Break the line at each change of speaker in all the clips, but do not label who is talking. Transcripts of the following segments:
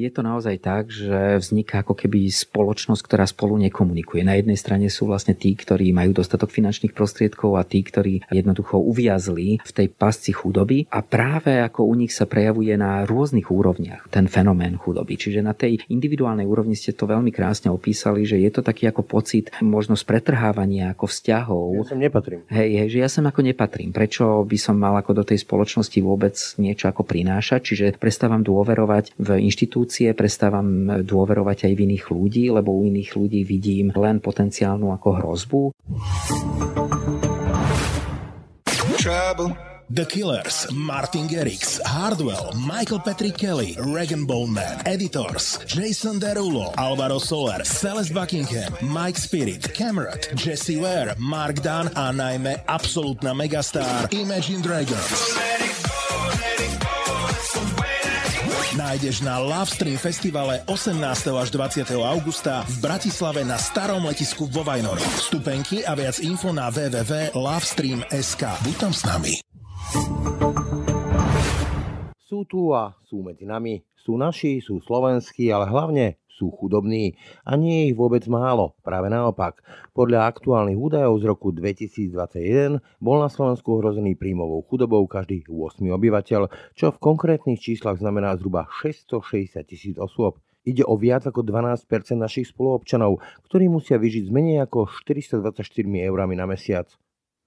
je to naozaj tak, že vzniká ako keby spoločnosť, ktorá spolu nekomunikuje. Na jednej strane sú vlastne tí, ktorí majú dostatok finančných prostriedkov a tí, ktorí jednoducho uviazli v tej pasci chudoby a práve ako u nich sa prejavuje na rôznych úrovniach ten fenomén chudoby. Čiže na tej individuálnej úrovni ste to veľmi krásne opísali, že je to taký ako pocit možno spretrhávania ako vzťahov.
Ja som nepatrím.
Hej, hej, že ja sem ako nepatrím. Prečo by som mal ako do tej spoločnosti vôbec niečo ako prinášať? Čiže prestávam dôverovať v inštitúcii inštitúcie, prestávam dôverovať aj v iných ľudí, lebo u iných ľudí vidím len potenciálnu ako hrozbu.
The Killers, Martin Garrix, Hardwell, Michael Patrick Kelly, Regan Bone Man, Editors, Jason Derulo, Alvaro Soler, Celeste Buckingham, Mike Spirit, Cameron, Jesse Ware, Mark Dunn a najmä absolútna megastar Imagine Dragons nájdeš na Lovestream festivale 18. až 20. augusta v Bratislave na starom letisku vo Vajnoroch. Vstupenky a viac info na www.lovestream.sk. Buď tam s nami.
Sú tu a sú medzi nami. Sú naši, sú slovenskí, ale hlavne sú chudobní a nie je ich vôbec málo, práve naopak. Podľa aktuálnych údajov z roku 2021 bol na Slovensku ohrozený príjmovou chudobou každý 8 obyvateľ, čo v konkrétnych číslach znamená zhruba 660 tisíc osôb. Ide o viac ako 12% našich spoluobčanov, ktorí musia vyžiť z menej ako 424 eurami na mesiac.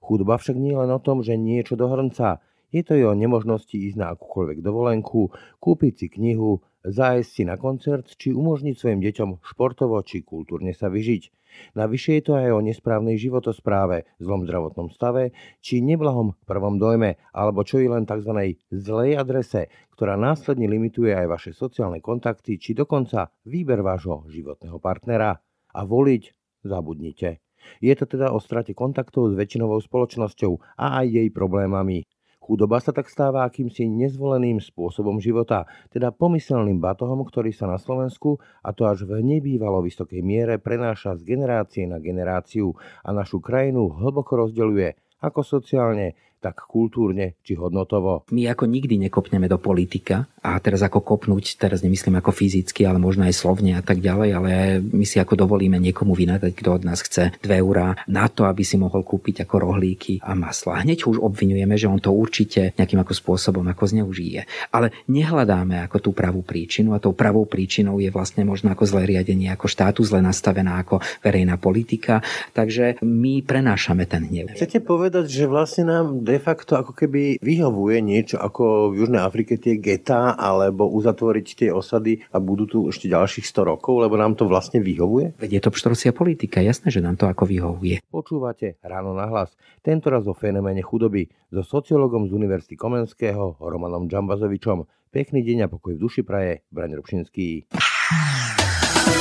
Chudba však nie len o tom, že niečo do hrnca. Je to i o nemožnosti ísť na akúkoľvek dovolenku, kúpiť si knihu, zájsť si na koncert či umožniť svojim deťom športovo či kultúrne sa vyžiť. Navyše je to aj o nesprávnej životospráve, zlom zdravotnom stave či neblahom prvom dojme, alebo čo i len tzv. zlej adrese, ktorá následne limituje aj vaše sociálne kontakty či dokonca výber vášho životného partnera. A voliť zabudnite. Je to teda o strate kontaktov s väčšinovou spoločnosťou a aj jej problémami. Chudoba sa tak stáva akýmsi nezvoleným spôsobom života, teda pomyselným batohom, ktorý sa na Slovensku, a to až v nebývalo vysokej miere, prenáša z generácie na generáciu. A našu krajinu hlboko rozdeľuje ako sociálne, tak kultúrne či hodnotovo.
My ako nikdy nekopneme do politika a teraz ako kopnúť, teraz nemyslím ako fyzicky, ale možno aj slovne a tak ďalej, ale my si ako dovolíme niekomu vynadať, kto od nás chce 2 eurá na to, aby si mohol kúpiť ako rohlíky a maslo. A hneď už obvinujeme, že on to určite nejakým ako spôsobom ako zneužije. Ale nehľadáme ako tú pravú príčinu a tou pravou príčinou je vlastne možno ako zlé riadenie ako štátu, zle nastavená ako verejná politika. Takže my prenášame ten hnev.
Chcete povedať, že vlastne nám de facto ako keby vyhovuje niečo ako v Južnej Afrike tie geta alebo uzatvoriť tie osady a budú tu ešte ďalších 100 rokov, lebo nám to vlastne vyhovuje?
Veď je to pštrosia politika, jasné, že nám to ako vyhovuje.
Počúvate ráno na hlas, tentoraz o fenoméne chudoby so sociologom z Univerzity Komenského Romanom Džambazovičom. Pekný deň a pokoj v duši praje, Braň Robšinský.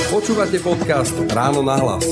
Počúvate podcast Ráno na hlas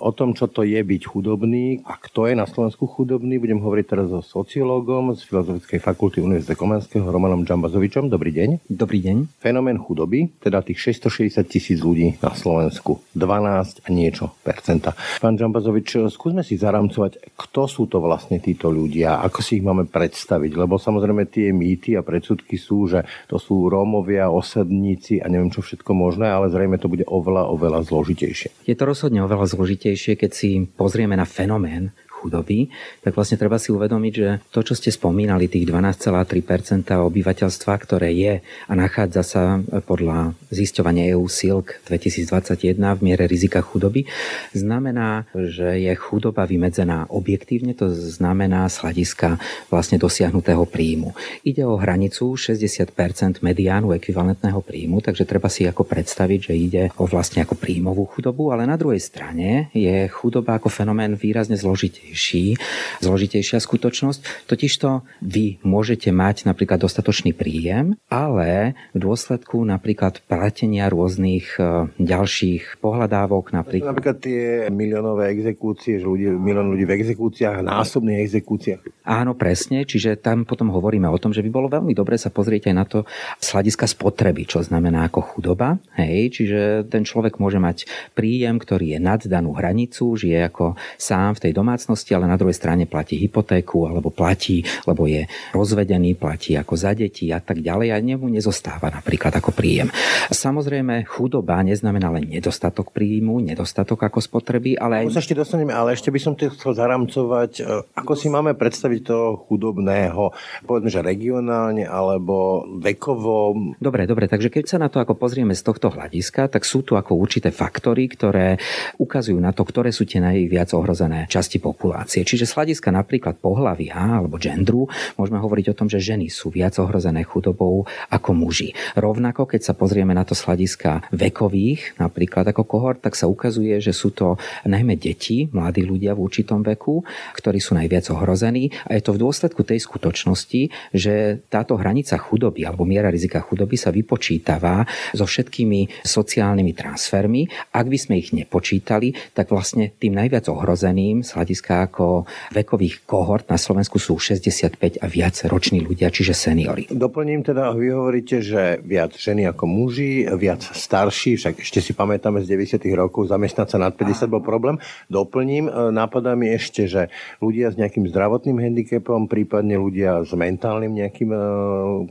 o tom, čo to je byť chudobný a kto je na Slovensku chudobný, budem hovoriť teraz so sociológom z Filozofickej fakulty Univerzity Komenského Romanom Džambazovičom. Dobrý deň.
Dobrý deň.
Fenomén chudoby, teda tých 660 tisíc ľudí na Slovensku, 12 a niečo percenta. Pán Džambazovič, skúsme si zaramcovať, kto sú to vlastne títo ľudia, ako si ich máme predstaviť, lebo samozrejme tie mýty a predsudky sú, že to sú Rómovia, osadníci a neviem čo všetko možné, ale zrejme to bude oveľa, oveľa zložitejšie.
Je to rozhodne oveľa zložitejšie najdôležitejšie, keď si pozrieme na fenomén chudoby, tak vlastne treba si uvedomiť, že to, čo ste spomínali, tých 12,3% obyvateľstva, ktoré je a nachádza sa podľa zisťovania EU SILK 2021 v miere rizika chudoby, znamená, že je chudoba vymedzená objektívne, to znamená z hľadiska vlastne dosiahnutého príjmu. Ide o hranicu 60% mediánu ekvivalentného príjmu, takže treba si ako predstaviť, že ide o vlastne ako príjmovú chudobu, ale na druhej strane je chudoba ako fenomén výrazne zložitý zložitejší, zložitejšia skutočnosť. Totižto vy môžete mať napríklad dostatočný príjem, ale v dôsledku napríklad platenia rôznych e, ďalších pohľadávok, napríklad...
Napríklad tie miliónové exekúcie, že ľudí, milión ľudí v exekúciách, násobných exekúciách.
Áno, presne, čiže tam potom hovoríme o tom, že by bolo veľmi dobre sa pozrieť aj na to z hľadiska spotreby, čo znamená ako chudoba. Hej, čiže ten človek môže mať príjem, ktorý je nad danú hranicu, žije ako sám v tej domácnosti, skutočnosti, ale na druhej strane platí hypotéku alebo platí, lebo je rozvedený, platí ako za deti a tak ďalej a nemu nezostáva napríklad ako príjem. Samozrejme, chudoba neznamená len nedostatok príjmu, nedostatok ako spotreby, ale
aj... sa ešte dostaneme, ale ešte by som to chcel zaramcovať. E, ako si máme predstaviť toho chudobného, povedzme, že regionálne alebo vekovo?
Dobre, dobre, takže keď sa na to ako pozrieme z tohto hľadiska, tak sú tu ako určité faktory, ktoré ukazujú na to, ktoré sú tie najviac ohrozené časti populácie. Čiže z hľadiska napríklad pohlavia alebo gendru môžeme hovoriť o tom, že ženy sú viac ohrozené chudobou ako muži. Rovnako, keď sa pozrieme na to z hľadiska vekových, napríklad ako kohort, tak sa ukazuje, že sú to najmä deti, mladí ľudia v určitom veku, ktorí sú najviac ohrození a je to v dôsledku tej skutočnosti, že táto hranica chudoby alebo miera rizika chudoby sa vypočítava so všetkými sociálnymi transfermi. Ak by sme ich nepočítali, tak vlastne tým najviac ohrozeným z hľadiska ako vekových kohort na Slovensku sú 65 a viac roční ľudia, čiže seniory.
Doplním teda, vy hovoríte, že viac ženy ako muži, viac starší, však ešte si pamätáme z 90. rokov, zamestnať sa nad 50 bol problém. Doplním, e, napadá mi ešte, že ľudia s nejakým zdravotným handicapom, prípadne ľudia s mentálnym nejakým e,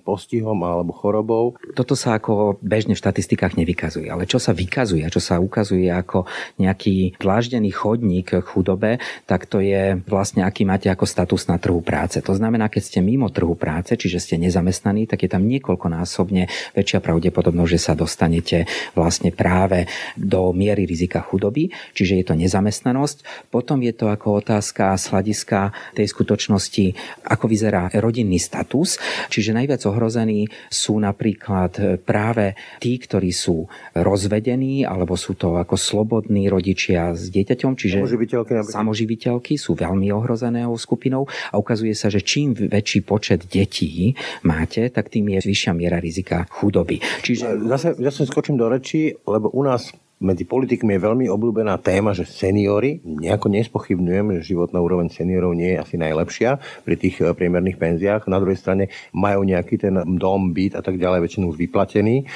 postihom alebo chorobou.
Toto sa ako bežne v štatistikách nevykazuje, ale čo sa vykazuje, čo sa ukazuje ako nejaký dláždený chodník k chudobe, tak to je vlastne aký máte ako status na trhu práce. To znamená, keď ste mimo trhu práce, čiže ste nezamestnaní, tak je tam niekoľkonásobne väčšia pravdepodobnosť, že sa dostanete vlastne práve do miery rizika chudoby, čiže je to nezamestnanosť. Potom je to ako otázka z hľadiska tej skutočnosti, ako vyzerá rodinný status, čiže najviac ohrození sú napríklad práve tí, ktorí sú rozvedení, alebo sú to ako slobodní rodičia s dieťaťom, čiže
samoživiteľky,
samoživiteľky sú veľmi ohrozenou skupinou a ukazuje sa, že čím väčší počet detí máte, tak tým je vyššia miera rizika chudoby.
Čiže... Zase, zase skočím do reči, lebo u nás medzi politikmi je veľmi obľúbená téma, že seniory, nejako nespochybňujem, že životná úroveň seniorov nie je asi najlepšia pri tých eh, priemerných penziách. Na druhej strane majú nejaký ten dom, byt a tak ďalej väčšinou už vyplatený.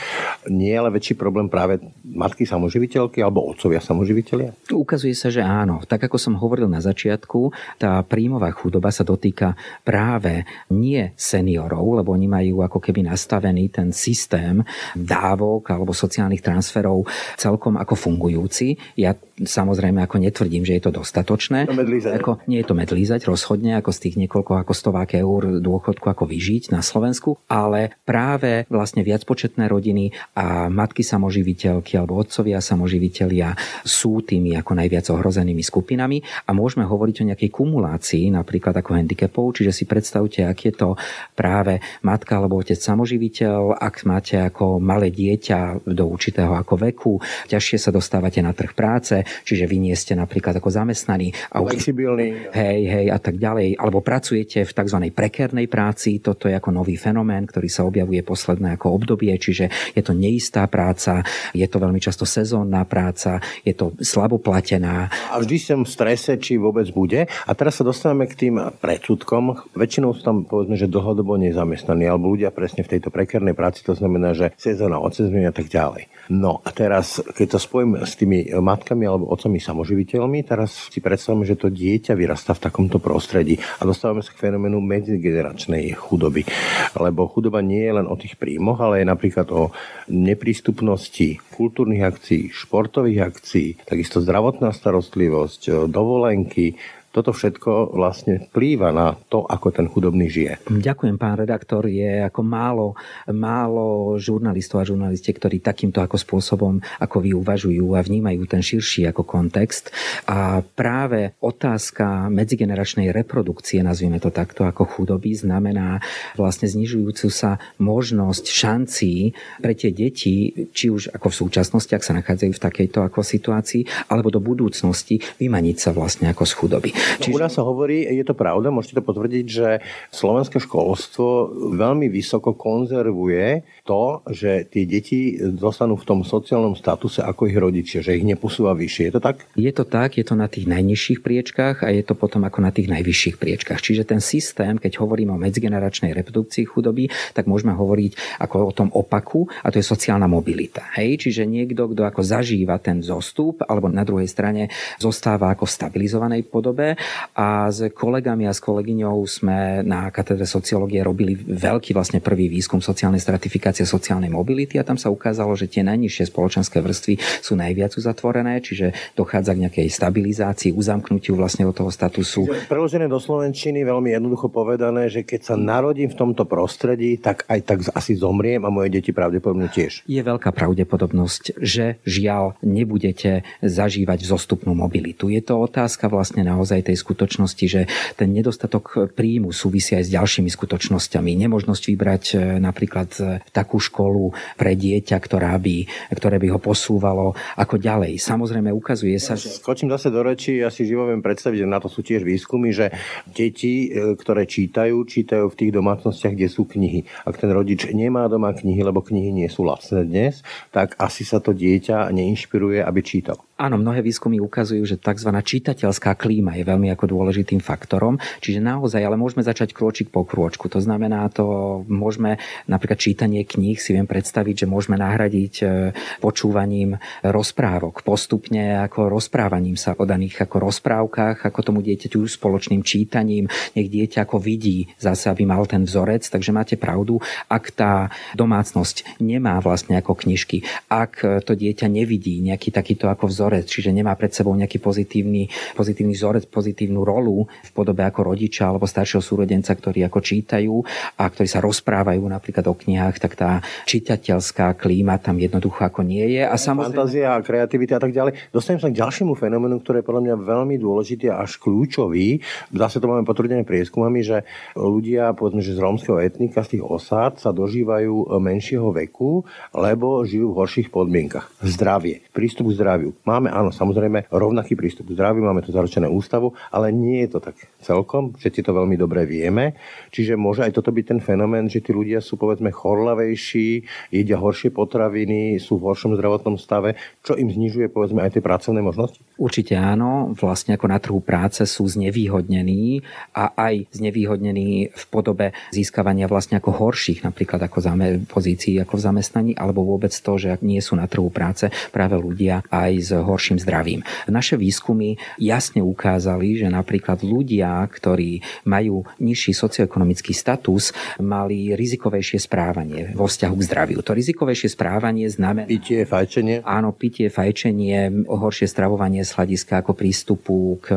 Nie je ale väčší problém práve matky samoživiteľky alebo otcovia samoživiteľia?
Ukazuje sa, že áno. Tak ako som hovoril na začiatku, tá príjmová chudoba sa dotýka práve nie seniorov, lebo oni majú ako keby nastavený ten systém dávok alebo sociálnych transferov celkom celkom ako fungujúci. Ja samozrejme ako netvrdím, že je to dostatočné.
To
ako, nie je to medlízať rozhodne, ako z tých niekoľko ako stovák eur dôchodku ako vyžiť na Slovensku, ale práve vlastne viacpočetné rodiny a matky samoživiteľky alebo otcovia samoživiteľia sú tými ako najviac ohrozenými skupinami a môžeme hovoriť o nejakej kumulácii napríklad ako handicapov, čiže si predstavte, ak je to práve matka alebo otec samoživiteľ, ak máte ako malé dieťa do určitého ako veku, ťažšie sa dostávate na trh práce, čiže vy nie ste napríklad ako zamestnaní.
A Flexibilný.
Hej, hej a tak ďalej. Alebo pracujete v tzv. prekernej práci, toto je ako nový fenomén, ktorý sa objavuje posledné ako obdobie, čiže je to neistá práca, je to veľmi často sezónna práca, je to slabo platená.
A vždy som v strese, či vôbec bude. A teraz sa dostávame k tým predsudkom. Väčšinou sú tam povedzme, že dlhodobo nezamestnaní, alebo ľudia presne v tejto prekernej práci, to znamená, že sezóna od sezóny a tak ďalej. No a teraz, keď to spojím s tými matkami alebo otcami samoživiteľmi, teraz si predstavme, že to dieťa vyrastá v takomto prostredí a dostávame sa k fenoménu medzigeneračnej chudoby. Lebo chudoba nie je len o tých príjmoch, ale je napríklad o neprístupnosti kultúrnych akcií, športových akcií, takisto zdravotná starostlivosť, dovolenky, toto všetko vlastne vplýva na to, ako ten chudobný žije.
Ďakujem, pán redaktor. Je ako málo, málo žurnalistov a žurnaliste, ktorí takýmto ako spôsobom ako vy uvažujú a vnímajú ten širší ako kontext. A práve otázka medzigeneračnej reprodukcie, nazvime to takto, ako chudoby, znamená vlastne znižujúcu sa možnosť šancí pre tie deti, či už ako v súčasnosti, ak sa nachádzajú v takejto ako situácii, alebo do budúcnosti vymaniť sa vlastne ako z chudoby.
Čiže... U nás sa hovorí, je to pravda, môžete to potvrdiť, že slovenské školstvo veľmi vysoko konzervuje to, že tie deti dostanú v tom sociálnom statuse ako ich rodičia, že ich neposúva vyššie. Je to tak?
Je to tak, je to na tých najnižších priečkách a je to potom ako na tých najvyšších priečkách. Čiže ten systém, keď hovoríme o medzigeneračnej reprodukcii chudoby, tak môžeme hovoriť ako o tom opaku a to je sociálna mobilita. Hej? Čiže niekto, kto ako zažíva ten zostup alebo na druhej strane zostáva ako v stabilizovanej podobe, a s kolegami a s kolegyňou sme na katedre sociológie robili veľký vlastne prvý výskum sociálnej stratifikácie sociálnej mobility a tam sa ukázalo, že tie najnižšie spoločenské vrstvy sú najviac uzatvorené, čiže dochádza k nejakej stabilizácii, uzamknutiu vlastne od toho statusu.
Preložené do Slovenčiny veľmi jednoducho povedané, že keď sa narodím v tomto prostredí, tak aj tak asi zomriem a moje deti pravdepodobne tiež.
Je veľká pravdepodobnosť, že žiaľ nebudete zažívať zostupnú mobilitu. Je to otázka vlastne naozaj tej skutočnosti, že ten nedostatok príjmu súvisí aj s ďalšími skutočnosťami. Nemožnosť vybrať e, napríklad e, takú školu pre dieťa, ktorá by, ktoré by ho posúvalo ako ďalej. Samozrejme ukazuje sa, že...
Skočím zase do reči, ja si živo viem predstaviť, na to sú tiež výskumy, že deti, e, ktoré čítajú, čítajú v tých domácnostiach, kde sú knihy. Ak ten rodič nemá doma knihy, lebo knihy nie sú lacné dnes, tak asi sa to dieťa neinšpiruje, aby čítal.
Áno, mnohé výskumy ukazujú, že tzv. čitateľská klíma je veľmi ako dôležitým faktorom. Čiže naozaj, ale môžeme začať krôčik po krôčku. To znamená, to môžeme napríklad čítanie kníh si viem predstaviť, že môžeme nahradiť e, počúvaním rozprávok. Postupne ako rozprávaním sa o daných ako rozprávkach, ako tomu dieťaťu spoločným čítaním. Nech dieťa ako vidí zase, aby mal ten vzorec. Takže máte pravdu, ak tá domácnosť nemá vlastne ako knižky, ak to dieťa nevidí nejaký takýto ako vzorec, vzorec, čiže nemá pred sebou nejaký pozitívny, pozitívny vzorec, pozitívnu rolu v podobe ako rodiča alebo staršieho súrodenca, ktorí ako čítajú a ktorí sa rozprávajú napríklad o knihách, tak tá čitateľská klíma tam jednoducho ako nie je.
A samozrejme... Fantázia, kreativita a tak ďalej. Dostanem sa k ďalšiemu fenoménu, ktorý je podľa mňa veľmi dôležitý a až kľúčový. Zase to máme potvrdené prieskumami, že ľudia, povedzme, že z rómskeho etnika, z tých osád sa dožívajú menšieho veku, lebo žijú v horších podmienkach. Zdravie, prístup k zdraviu. Máme máme, áno, samozrejme, rovnaký prístup k zdraviu, máme to zaručené ústavu, ale nie je to tak celkom, všetci to veľmi dobre vieme. Čiže môže aj toto byť ten fenomén, že tí ľudia sú povedzme chorlavejší, jedia horšie potraviny, sú v horšom zdravotnom stave, čo im znižuje povedzme aj tie pracovné možnosti?
Určite áno, vlastne ako na trhu práce sú znevýhodnení a aj znevýhodnení v podobe získavania vlastne ako horších napríklad ako zame, pozícií ako v zamestnaní, alebo vôbec to, že nie sú na trhu práce práve ľudia aj s horším zdravím. Naše výskumy jasne ukázali, že napríklad ľudia, ktorí majú nižší socioekonomický status, mali rizikovejšie správanie vo vzťahu k zdraviu. To rizikovejšie správanie znamená...
Pitie, fajčenie?
Áno, pitie, fajčenie, horšie stravovanie z hľadiska ako prístupu k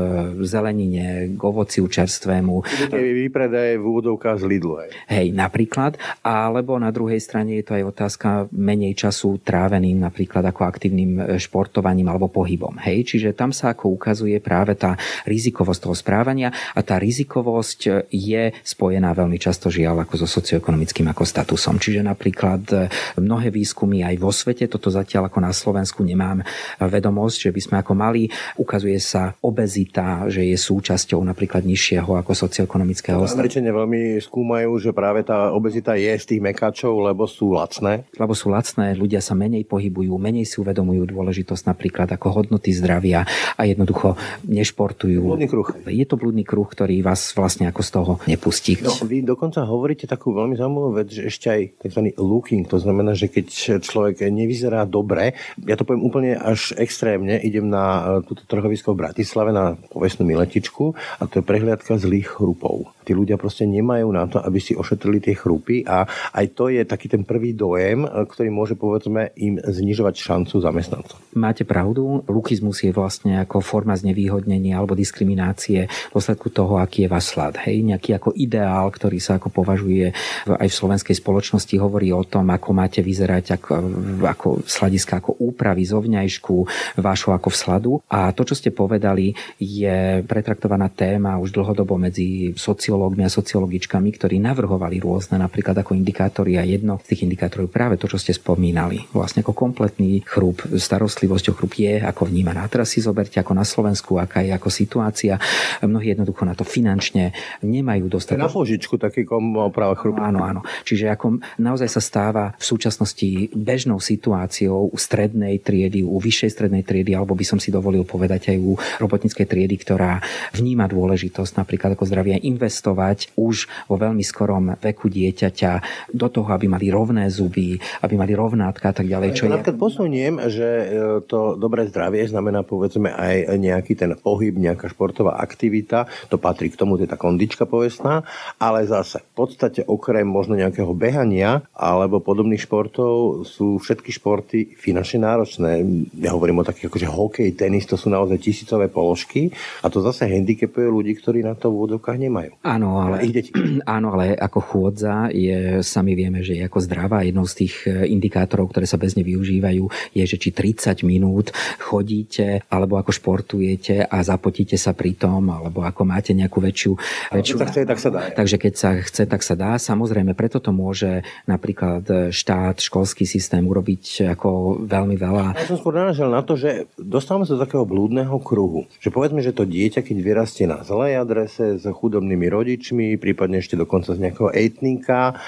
zelenine, k ovociu čerstvému.
Výpredaj v úvodovkách z Lidlu. Hej.
hej, napríklad. Alebo na druhej strane je to aj otázka menej času tráveným napríklad ako aktívnym športovaním alebo pohybom. Hej? Čiže tam sa ako ukazuje práve tá rizikovosť toho správania a tá rizikovosť e, je spojená veľmi často žiaľ ako so socioekonomickým ako statusom. Čiže napríklad e, mnohé výskumy aj vo svete, toto zatiaľ ako na Slovensku nemám vedomosť, že by sme ako mali, ukazuje sa obezita, že je súčasťou napríklad nižšieho ako socioekonomického
statusu. Američania veľmi skúmajú, že práve tá obezita je z tých mekáčov, lebo sú lacné.
Lebo sú lacné, ľudia sa menej pohybujú, menej si uvedomujú dôležitosť napríklad ako hodnoty zdravia a jednoducho nešportujú.
Blúdny kruh.
Je to blúdny kruh, ktorý vás vlastne ako z toho nepustí.
No, vy dokonca hovoríte takú veľmi zaujímavú vec, že ešte aj tzv. looking, to znamená, že keď človek nevyzerá dobre, ja to poviem úplne až extrémne, idem na e, túto trhovisko v Bratislave na povestnú miletičku a to je prehliadka zlých chrupov. Tí ľudia proste nemajú na to, aby si ošetrili tie chrupy a aj to je taký ten prvý dojem, e, ktorý môže povedzme im znižovať šancu zamestnancov.
Máte pravdu, lukizmus je vlastne ako forma znevýhodnenia alebo diskriminácie v dôsledku toho, aký je váš slad. Hej, nejaký ako ideál, ktorý sa ako považuje aj v slovenskej spoločnosti, hovorí o tom, ako máte vyzerať ako, ako sladiska, ako úpravy zovňajšku vášho ako vsladu. A to, čo ste povedali, je pretraktovaná téma už dlhodobo medzi sociológmi a sociologičkami, ktorí navrhovali rôzne napríklad ako indikátory a jedno z tých indikátorov práve to, čo ste spomínali. Vlastne ako kompletný chrup, starostlivosť o chrup je ako vnímaná. Teraz si zoberte ako na Slovensku, aká je ako situácia. Mnohí jednoducho na to finančne nemajú dostatok.
Na požičku taký práve chrup.
Áno, áno. Čiže ako naozaj sa stáva v súčasnosti bežnou situáciou u strednej triedy, u vyššej strednej triedy, alebo by som si dovolil povedať aj u robotníckej triedy, ktorá vníma dôležitosť napríklad ako zdravie investovať už vo veľmi skorom veku dieťaťa do toho, aby mali rovné zuby, aby mali rovnátka a tak ďalej.
Čo ja... posuniem, že e, to dobre dobré zdravie znamená povedzme aj nejaký ten pohyb, nejaká športová aktivita, to patrí k tomu, tá kondička povestná, ale zase v podstate okrem možno nejakého behania alebo podobných športov sú všetky športy finančne náročné. Ja hovorím o takých akože hokej, tenis, to sú naozaj tisícové položky a to zase handicapuje ľudí, ktorí na to v úvodovkách nemajú.
Áno, ale,
ich deti.
áno, ale ako chôdza je, sami vieme, že je ako zdravá. Jednou z tých e, indikátorov, ktoré sa bez nej využívajú, je, že či 30 minút chodíte alebo ako športujete a zapotíte sa pri tom, alebo ako máte nejakú väčšiu... väčšiu...
Sa chce, tak sa dá.
Takže keď sa chce, tak sa dá. Samozrejme, preto to môže napríklad štát, školský systém urobiť ako veľmi veľa.
Ja som skôr na to, že dostávame sa do takého blúdneho kruhu. Že povedzme, že to dieťa, keď vyrastie na zlej adrese s chudobnými rodičmi, prípadne ešte dokonca z nejakého etnika,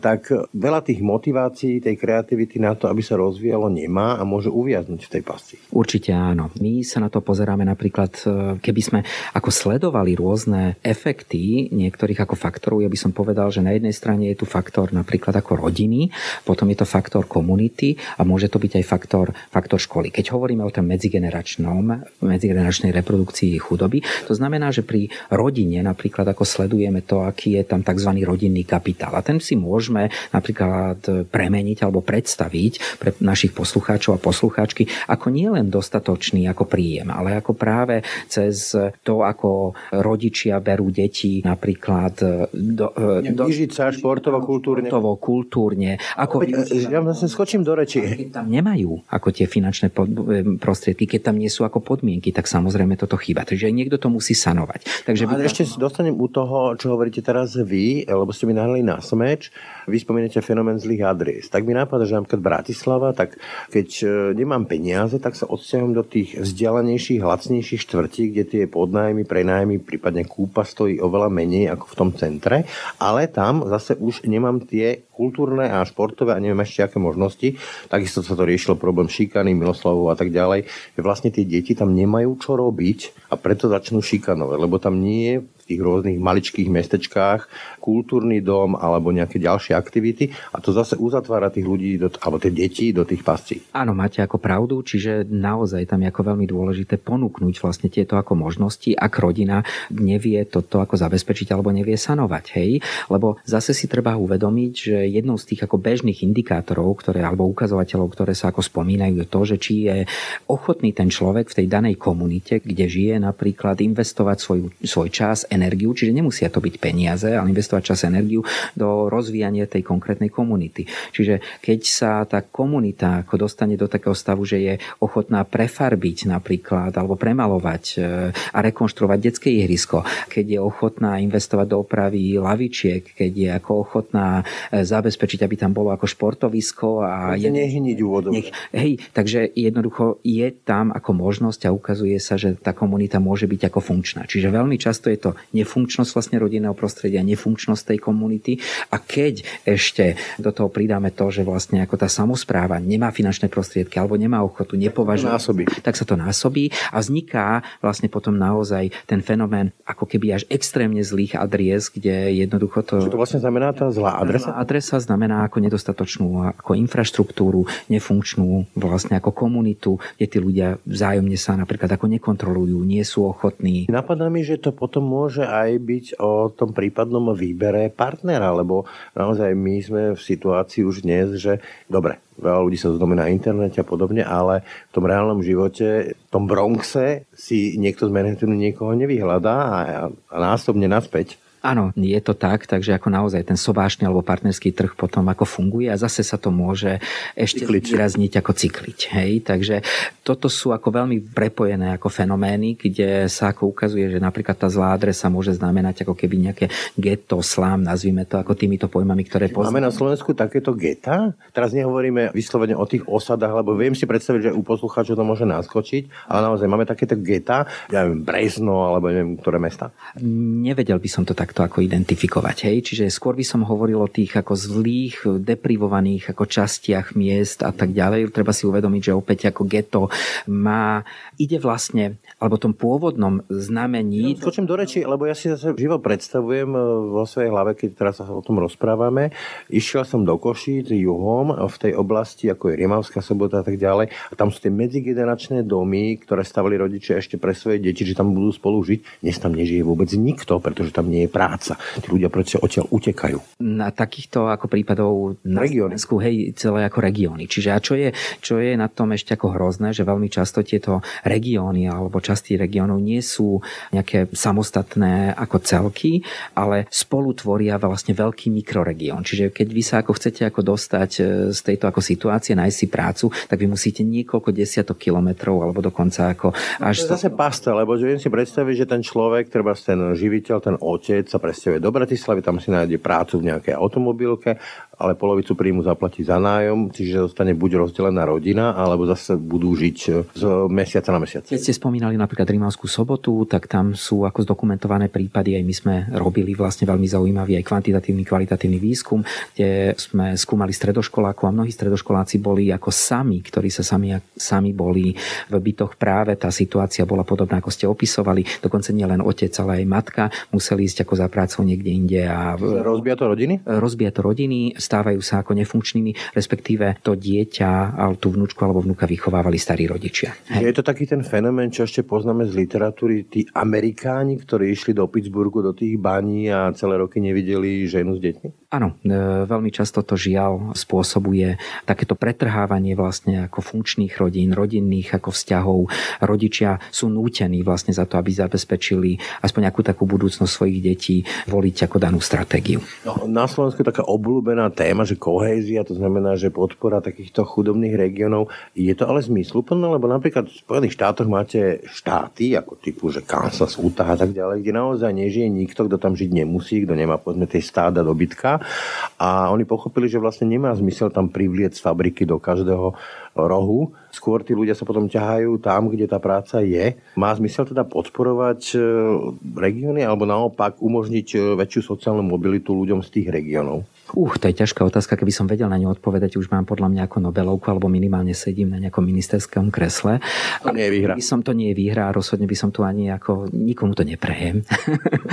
tak veľa tých motivácií, tej kreativity na to, aby sa rozvíjalo, nemá a môže uviaznuť v tej
Určite áno. My sa na to pozeráme napríklad, e, keby sme ako sledovali rôzne efekty niektorých ako faktorov, ja by som povedal, že na jednej strane je tu faktor napríklad ako rodiny, potom je to faktor komunity a môže to byť aj faktor, faktor školy. Keď hovoríme o tom medzigeneračnom, medzigeneračnej reprodukcii chudoby, to znamená, že pri rodine napríklad ako sledujeme to, aký je tam tzv. rodinný kapitál. A ten si môžeme napríklad premeniť alebo predstaviť pre našich poslucháčov a poslucháčky ako nielen dostatočný ako príjem, ale ako práve cez to, ako rodičia berú deti napríklad do,
do, sa športovo, kultúrne.
Športovo, kultúrne. Ako,
ja vlastne skočím do reči.
Keď tam nemajú ako tie finančné pod, prostriedky, keď tam nie sú ako podmienky, tak samozrejme toto chýba. Takže niekto to musí sanovať. Takže
no, ale ešte dostanem u toho, čo hovoríte teraz vy, lebo ste mi nahrali na smeč, vy spomínate fenomén zlých adries. Tak mi napadá, že napríklad Bratislava, tak keď e, nemám peniaze, tak sa odsťahujem do tých vzdialenejších, lacnejších štvrtí, kde tie podnájmy, prenájmy, prípadne kúpa stojí oveľa menej ako v tom centre, ale tam zase už nemám tie kultúrne a športové a neviem ešte aké možnosti. Takisto sa to riešilo problém šikany, miloslavov a tak ďalej. Vlastne tie deti tam nemajú čo robiť a preto začnú šikanovať, lebo tam nie je tých rôznych maličkých mestečkách, kultúrny dom alebo nejaké ďalšie aktivity a to zase uzatvára tých ľudí, do, alebo tie deti do tých pastí.
Áno, máte ako pravdu, čiže naozaj tam je ako veľmi dôležité ponúknuť vlastne tieto ako možnosti, ak rodina nevie toto ako zabezpečiť alebo nevie sanovať, hej? Lebo zase si treba uvedomiť, že jednou z tých ako bežných indikátorov, ktoré, alebo ukazovateľov, ktoré sa ako spomínajú, je to, že či je ochotný ten človek v tej danej komunite, kde žije napríklad investovať svoj, svoj čas, energiu, čiže nemusia to byť peniaze, ale investovať čas energiu do rozvíjania tej konkrétnej komunity. Čiže keď sa tá komunita ako dostane do takého stavu, že je ochotná prefarbiť napríklad alebo premalovať e, a rekonštruovať detské ihrisko, keď je ochotná investovať do opravy lavičiek, keď je ako ochotná e, zabezpečiť, aby tam bolo ako športovisko a
je, nehniť Nech,
hej, takže jednoducho je tam ako možnosť a ukazuje sa, že tá komunita môže byť ako funkčná. Čiže veľmi často je to nefunkčnosť vlastne rodinného prostredia, nefunkčnosť tej komunity a keď ešte do toho pridáme to, že vlastne ako tá samozpráva nemá finančné prostriedky alebo nemá ochotu, nepovažuje,
násobí.
tak sa to násobí a vzniká vlastne potom naozaj ten fenomén ako keby až extrémne zlých adries, kde jednoducho to...
Čo to vlastne znamená tá zlá adresa?
Zlá adresa znamená ako nedostatočnú ako infraštruktúru, nefunkčnú vlastne ako komunitu, kde tí ľudia vzájomne sa napríklad ako nekontrolujú, nie sú ochotní.
Napadá mi, že to potom môže môže aj byť o tom prípadnom výbere partnera, lebo naozaj my sme v situácii už dnes, že dobre, veľa ľudí sa zdomí na internete a podobne, ale v tom reálnom živote, v tom Bronxe si niekto z Manhattanu niekoho nevyhľadá a, a násobne naspäť
Áno, je to tak, takže ako naozaj ten sobášny alebo partnerský trh potom ako funguje a zase sa to môže ešte cykliť. vyrazniť ako cykliť. Hej? Takže toto sú ako veľmi prepojené ako fenomény, kde sa ako ukazuje, že napríklad tá zlá adresa môže znamenať ako keby nejaké getto, slám, nazvime to ako týmito pojmami, ktoré
poznáme. Máme na Slovensku takéto geta? Teraz nehovoríme vyslovene o tých osadách, lebo viem si predstaviť, že u poslucháčov to môže naskočiť, ale naozaj máme takéto geta, ja neviem, Brezno alebo neviem, ktoré mesta?
Nevedel by som to tak takto ako identifikovať. Hej? Čiže skôr by som hovoril o tých ako zlých, deprivovaných ako častiach miest a tak ďalej. Treba si uvedomiť, že opäť ako geto má, ide vlastne, alebo tom pôvodnom znamení...
Skočím do reči, lebo ja si zase živo predstavujem e, vo svojej hlave, keď teraz sa o tom rozprávame. Išiel som do Košíc juhom v tej oblasti, ako je Rimavská sobota a tak ďalej. A tam sú tie medzigeneračné domy, ktoré stavili rodičia ešte pre svoje deti, že tam budú spolu žiť. Dnes tam nežije vôbec nikto, pretože tam nie je práca. Tí ľudia proste odtiaľ utekajú.
Na takýchto ako prípadov na
Regióny.
Slovensku, hej, celé ako regióny. Čiže a čo je, čo je na tom ešte ako hrozné, že veľmi často tieto regióny alebo časti regiónov nie sú nejaké samostatné ako celky, ale spolu tvoria vlastne veľký mikroregión. Čiže keď vy sa ako chcete ako dostať e, z tejto ako situácie, nájsť si prácu, tak vy musíte niekoľko desiatok kilometrov alebo dokonca ako až...
To je zase pasta, lebo že viem si predstaviť, že ten človek, treba ten živiteľ, ten otec sa presťahuje do Bratislavy, tam si nájde prácu v nejakej automobilke, ale polovicu príjmu zaplatí za nájom, čiže zostane buď rozdelená rodina, alebo zase budú žiť e, z mesiaca na mesiac.
Keď ste spomínali napríklad Rimavskú sobotu, tak tam sú ako zdokumentované prípady, aj my sme robili vlastne veľmi zaujímavý aj kvantitatívny, kvalitatívny výskum, kde sme skúmali stredoškolákov a mnohí stredoškoláci boli ako sami, ktorí sa sami, sami boli v bytoch práve, tá situácia bola podobná, ako ste opisovali, dokonca nie len otec, ale aj matka museli ísť ako za prácou niekde inde a
Rozbíja to rodiny?
rozbíja to rodiny, stávajú sa ako nefunkčnými, respektíve to dieťa, tú vnúčku alebo vnúka vychovávali starí rodičia.
Je to taký ten fenomén, čo ešte poznáme z literatúry, tí Amerikáni, ktorí išli do Pittsburghu, do tých baní a celé roky nevideli ženu s deťmi?
Áno, e, veľmi často to žiaľ spôsobuje takéto pretrhávanie vlastne ako funkčných rodín, rodinných ako vzťahov. Rodičia sú nútení vlastne za to, aby zabezpečili aspoň nejakú takú budúcnosť svojich detí voliť ako danú stratégiu.
No, na Slovensku je taká obľúbená téma, že kohézia, to znamená, že podpora takýchto chudobných regiónov. Je to ale zmysluplné, lebo napríklad v Spojených štátoch máte štáty, ako typu, že Kansas, Utah a tak ďalej, kde naozaj nežije nikto, kto tam žiť nemusí, kto nemá povedzme tej stáda dobytka. A oni pochopili, že vlastne nemá zmysel tam privliec fabriky do každého rohu. Skôr tí ľudia sa potom ťahajú tam, kde tá práca je. Má zmysel teda podporovať e, regióny alebo naopak umožniť e, väčšiu sociálnu mobilitu ľuďom z tých regiónov?
Uh, to je ťažká otázka, keby som vedel na ňu odpovedať, už mám podľa mňa ako Nobelovku, alebo minimálne sedím na nejakom ministerskom kresle.
To nie je výhra.
By som to nie je výhra a rozhodne by som tu ani ako, nikomu to neprejem.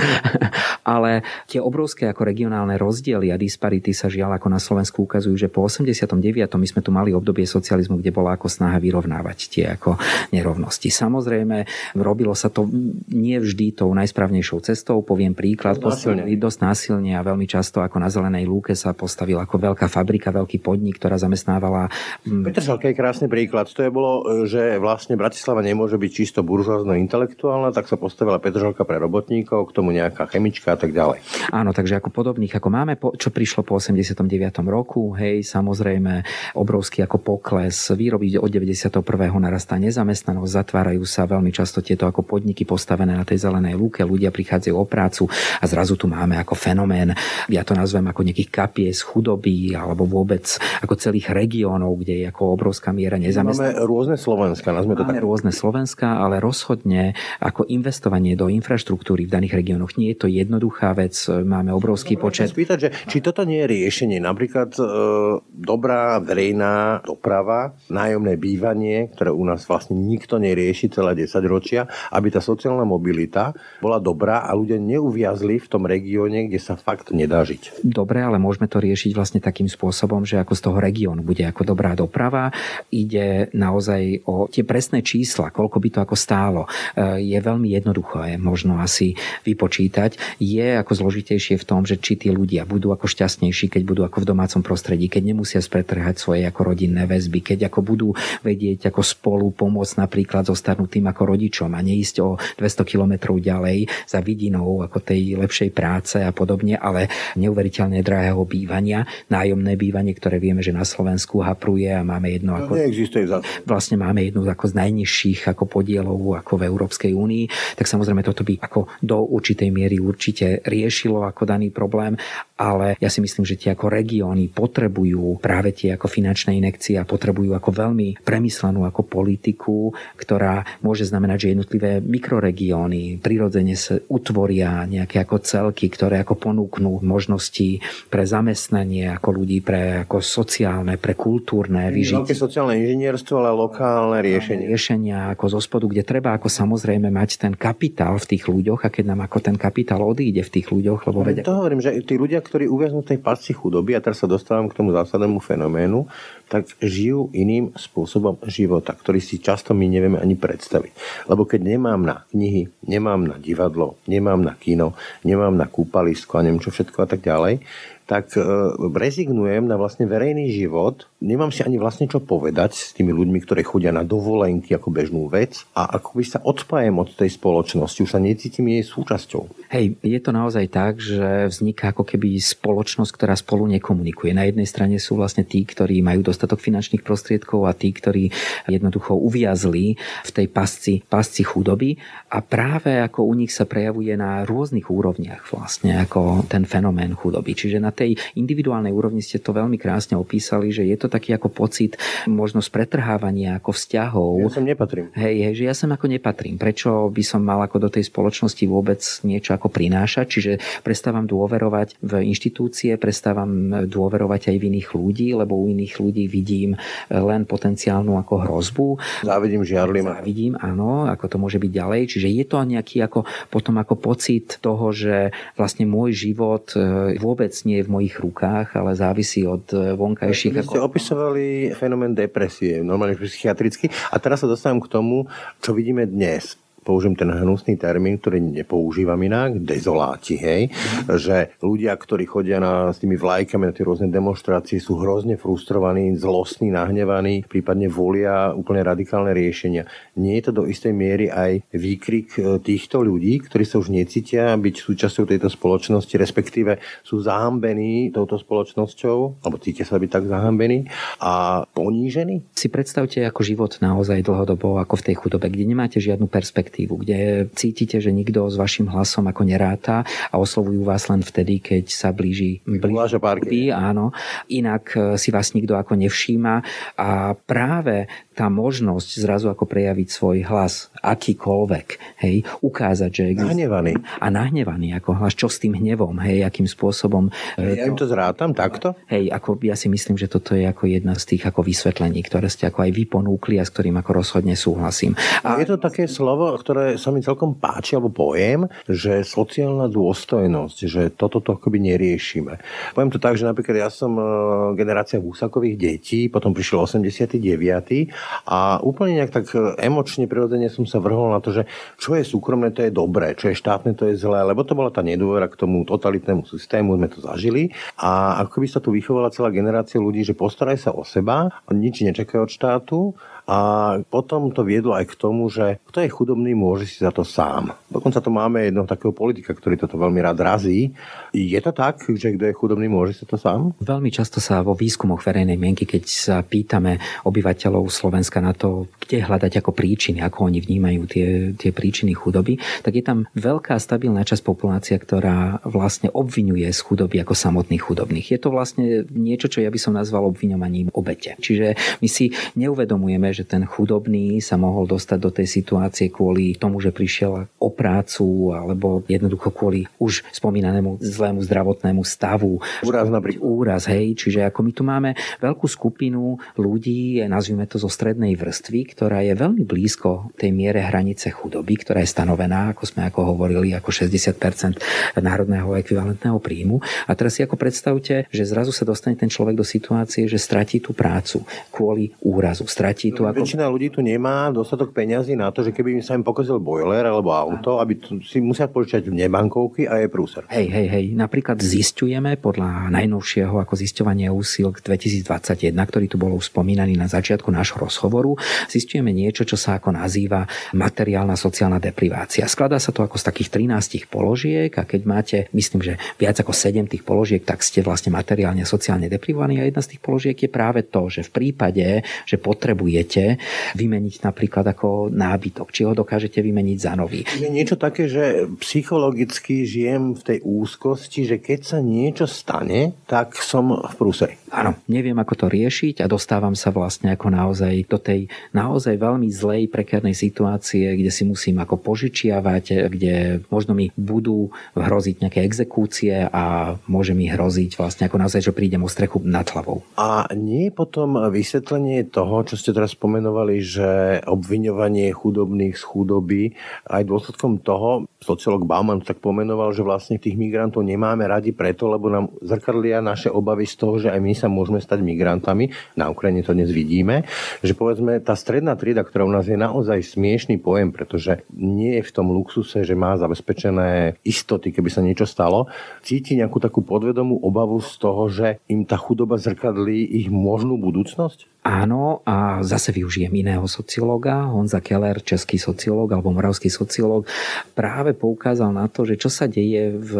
Ale tie obrovské ako regionálne rozdiely a disparity sa žiaľ ako na Slovensku ukazujú, že po 89. my sme tu mali obdobie socializmu, kde bola ako snaha vyrovnávať tie ako nerovnosti. Samozrejme, robilo sa to nie vždy tou najsprávnejšou cestou. Poviem príklad, postavili dosť násilne a veľmi často ako na zelenej lúke sa postavila ako veľká fabrika, veľký podnik, ktorá zamestnávala mm,
Petržalka je krásny príklad. To je bolo, že vlastne Bratislava nemôže byť čisto buržoázno intelektuálna, tak sa postavila Petržalka pre robotníkov, k tomu nejaká chemička a tak ďalej.
Áno, takže ako podobných, ako máme, čo prišlo po 89. roku, hej, samozrejme, obrovský ako pokles, výroby od 91. narastá nezamestnanosť, zatvárajú sa veľmi často tieto ako podniky postavené na tej zelenej lúke, ľudia prichádzajú o prácu a zrazu tu máme ako fenomén, ja to nazvem ako nejakých kapies chudoby alebo vôbec ako celých regiónov, kde je ako obrovská miera nezamestnanosti.
Máme rôzne Slovenska, nazme to
Máme
tak.
rôzne Slovenska, ale rozhodne ako investovanie do infraštruktúry v daných regiónoch nie je to jednoduchá vec. Máme obrovský počet.
Spýtať, že či toto nie je riešenie, napríklad e, dobrá verejná doprava, nájomné bývanie, ktoré u nás vlastne nikto nerieši celé 10 ročia, aby tá sociálna mobilita bola dobrá a ľudia neuviazli v tom regióne, kde sa fakt nedá žiť.
Dobre, ale môžeme to riešiť vlastne takým spôsobom, že ako z toho regiónu bude ako dobrá doprava. Ide naozaj o tie presné čísla, koľko by to ako stálo. E, Je veľmi jednoduché, možno asi vypočítať. Je ako zložitejšie v tom, že či tí ľudia budú ako šťastnejší, keď budú ako v domácom prostredí, keď nemusia spretrhať svoje ako rodinné väzby, keď ako budú vedieť ako spolu pomôcť napríklad so starnutým ako rodičom a neísť o 200 kilometrov ďalej za vidinou ako tej lepšej práce a podobne, ale neuveriteľne drahého bývania, nájomné bývanie, ktoré vieme, že na Slovensku hapruje a máme jedno ako
Neexistuje za...
vlastne máme jednu ako z najnižších ako podielov ako v Európskej únii, tak samozrejme toto by ako do určitej miery určite riešilo ako daný problém, ale ja si myslím, že tie ako regióny potrebujú práve tie ako finančné inekcie a potrebujú ako veľmi premyslenú ako politiku, ktorá môže znamenať, že jednotlivé mikroregióny prirodzene sa utvoria nejaké ako celky, ktoré ako ponúknú možnosti pre zamestnanie ako ľudí, pre ako sociálne, pre kultúrne vyžitie.
Veľké sociálne inžinierstvo, ale lokálne riešenie.
Riešenia ako zo spodu, kde treba ako samozrejme mať ten kapitál v tých ľuďoch a keď nám ako ten kapitál odíde v tých ľuďoch, lebo vedia...
To hovorím, že tí ľudia, ktorí uviaznú v tej pasci chudoby, a teraz sa dostávam k tomu zásadnému fenoménu, tak žijú iným spôsobom života, ktorý si často my nevieme ani predstaviť. Lebo keď nemám na knihy, nemám na divadlo, nemám na kino, nemám na kúpalisko a neviem čo všetko a tak ďalej, tak e, rezignujem na vlastne verejný život, nemám si ani vlastne čo povedať s tými ľuďmi, ktorí chodia na dovolenky ako bežnú vec a ako by sa odpájem od tej spoločnosti, už sa necítim jej súčasťou.
Hej, je to naozaj tak, že vzniká ako keby spoločnosť, ktorá spolu nekomunikuje. Na jednej strane sú vlastne tí, ktorí majú dostatok finančných prostriedkov a tí, ktorí jednoducho uviazli v tej pasci, pasci chudoby a práve ako u nich sa prejavuje na rôznych úrovniach vlastne ako ten fenomén chudoby. Čiže na tej individuálnej úrovni ste to veľmi krásne opísali, že je to taký ako pocit možno pretrhávania ako vzťahov.
Ja som nepatrím.
Hej, hej, že ja som ako nepatrím. Prečo by som mal ako do tej spoločnosti vôbec niečo ako prinášať? Čiže prestávam dôverovať v inštitúcie, prestávam dôverovať aj v iných ľudí, lebo u iných ľudí vidím len potenciálnu ako hrozbu.
Závidím, žiarlim.
Závidím, áno, ako to môže byť ďalej. Čiže je to nejaký ako, potom ako pocit toho, že vlastne môj život e, vôbec nie je v mojich rukách, ale závisí od eh, vonkajších.
Vy ste ako... opisovali fenomén depresie, normálne psychiatricky. A teraz sa dostávam k tomu, čo vidíme dnes použijem ten hnusný termín, ktorý nepoužívam inak, dezoláti, hej, mm. že ľudia, ktorí chodia na, s tými vlajkami na tie rôzne demonstrácie, sú hrozne frustrovaní, zlostní, nahnevaní, prípadne volia úplne radikálne riešenia. Nie je to do istej miery aj výkrik e, týchto ľudí, ktorí sa už necítia byť súčasťou tejto spoločnosti, respektíve sú zahambení touto spoločnosťou, alebo cítia sa byť tak zahambení a ponížení?
Si predstavte ako život naozaj dlhodobo, ako v tej chudobe, kde nemáte žiadnu perspektívu perspektívu, kde cítite, že nikto s vašim hlasom ako neráta a oslovujú vás len vtedy, keď sa blíži,
blíži
áno. Inak e, si vás nikto ako nevšíma a práve tá možnosť zrazu ako prejaviť svoj hlas, akýkoľvek, hej, ukázať, že
existuje. Nahnevaný.
A nahnevaný ako hlas, čo s tým hnevom, hej, akým spôsobom.
E, ja im to zrátam takto?
Hej, ako ja si myslím, že toto je ako jedna z tých ako vysvetlení, ktoré ste ako aj vy ponúkli a s ktorým ako rozhodne súhlasím.
A je to také slovo, ktoré sa mi celkom páči, alebo pojem, že sociálna dôstojnosť, že toto to akoby neriešime. Poviem to tak, že napríklad ja som e, generácia Husakových detí, potom prišiel 89 a úplne nejak tak e, emočne, prirodzene som sa vrhol na to, že čo je súkromné, to je dobré, čo je štátne, to je zlé, lebo to bola tá nedôvera k tomu totalitnému systému, sme to zažili a ako sa tu vychovala celá generácia ľudí, že postaraj sa o seba, nič nečakajú od štátu a potom to viedlo aj k tomu, že kto je chudobný, môže si za to sám. Dokonca to máme jedného takého politika, ktorý toto veľmi rád razí. Je to tak, že kto je chudobný, môže si to sám?
Veľmi často sa vo výskumoch verejnej mienky, keď sa pýtame obyvateľov Slovenska na to, kde hľadať ako príčiny, ako oni vnímajú tie, tie príčiny chudoby, tak je tam veľká stabilná časť populácia, ktorá vlastne obvinuje z chudoby ako samotných chudobných. Je to vlastne niečo, čo ja by som nazval obviňovaním obete. Čiže my si neuvedomujeme, že ten chudobný sa mohol dostať do tej situácie kvôli tomu, že prišiel o prácu alebo jednoducho kvôli už spomínanému zlému zdravotnému stavu.
Úraz napríklad.
Úraz, hej. Čiže ako my tu máme veľkú skupinu ľudí, nazvime to zo strednej vrstvy, ktorá je veľmi blízko tej miere hranice chudoby, ktorá je stanovená, ako sme ako hovorili, ako 60% národného ekvivalentného príjmu. A teraz si ako predstavte, že zrazu sa dostane ten človek do situácie, že stratí tú prácu kvôli úrazu, stratí tú
ako... Väčšina ľudí tu nemá dostatok peňazí na to, že keby im sa im pokazil boiler alebo auto, aby si musia požičať nebankovky a je prúser.
Hej, hej, hej. Napríklad zistujeme podľa najnovšieho ako zisťovania úsil 2021, ktorý tu bol spomínaný na začiatku nášho rozhovoru, zistujeme niečo, čo sa ako nazýva materiálna sociálna deprivácia. Skladá sa to ako z takých 13 položiek a keď máte, myslím, že viac ako 7 tých položiek, tak ste vlastne materiálne sociálne deprivovaní a jedna z tých položiek je práve to, že v prípade, že potrebujete dokážete vymeniť napríklad ako nábytok, či ho dokážete vymeniť za nový.
Je niečo také, že psychologicky žijem v tej úzkosti, že keď sa niečo stane, tak som v prúseri.
Áno, neviem ako to riešiť a dostávam sa vlastne ako naozaj do tej naozaj veľmi zlej, prekernej situácie, kde si musím ako požičiavať, kde možno mi budú hroziť nejaké exekúcie a môže mi hroziť vlastne ako naozaj, že prídem o strechu nad hlavou.
A nie je potom vysvetlenie toho, čo ste teraz spomenovali, že obviňovanie chudobných z chudoby aj dôsledkom toho, sociolog Bauman tak pomenoval, že vlastne tých migrantov nemáme radi preto, lebo nám zrkadlia naše obavy z toho, že aj my sa môžeme stať migrantami. Na Ukrajine to dnes vidíme, že povedzme tá stredná trieda, ktorá u nás je naozaj smiešný pojem, pretože nie je v tom luxuse, že má zabezpečené istoty, keby sa niečo stalo, cíti nejakú takú podvedomú obavu z toho, že im tá chudoba zrkadlí ich možnú budúcnosť?
Áno, a zase využijem iného sociológa, Honza Keller, český sociológ alebo moravský sociológ, práve poukázal na to, že čo sa deje v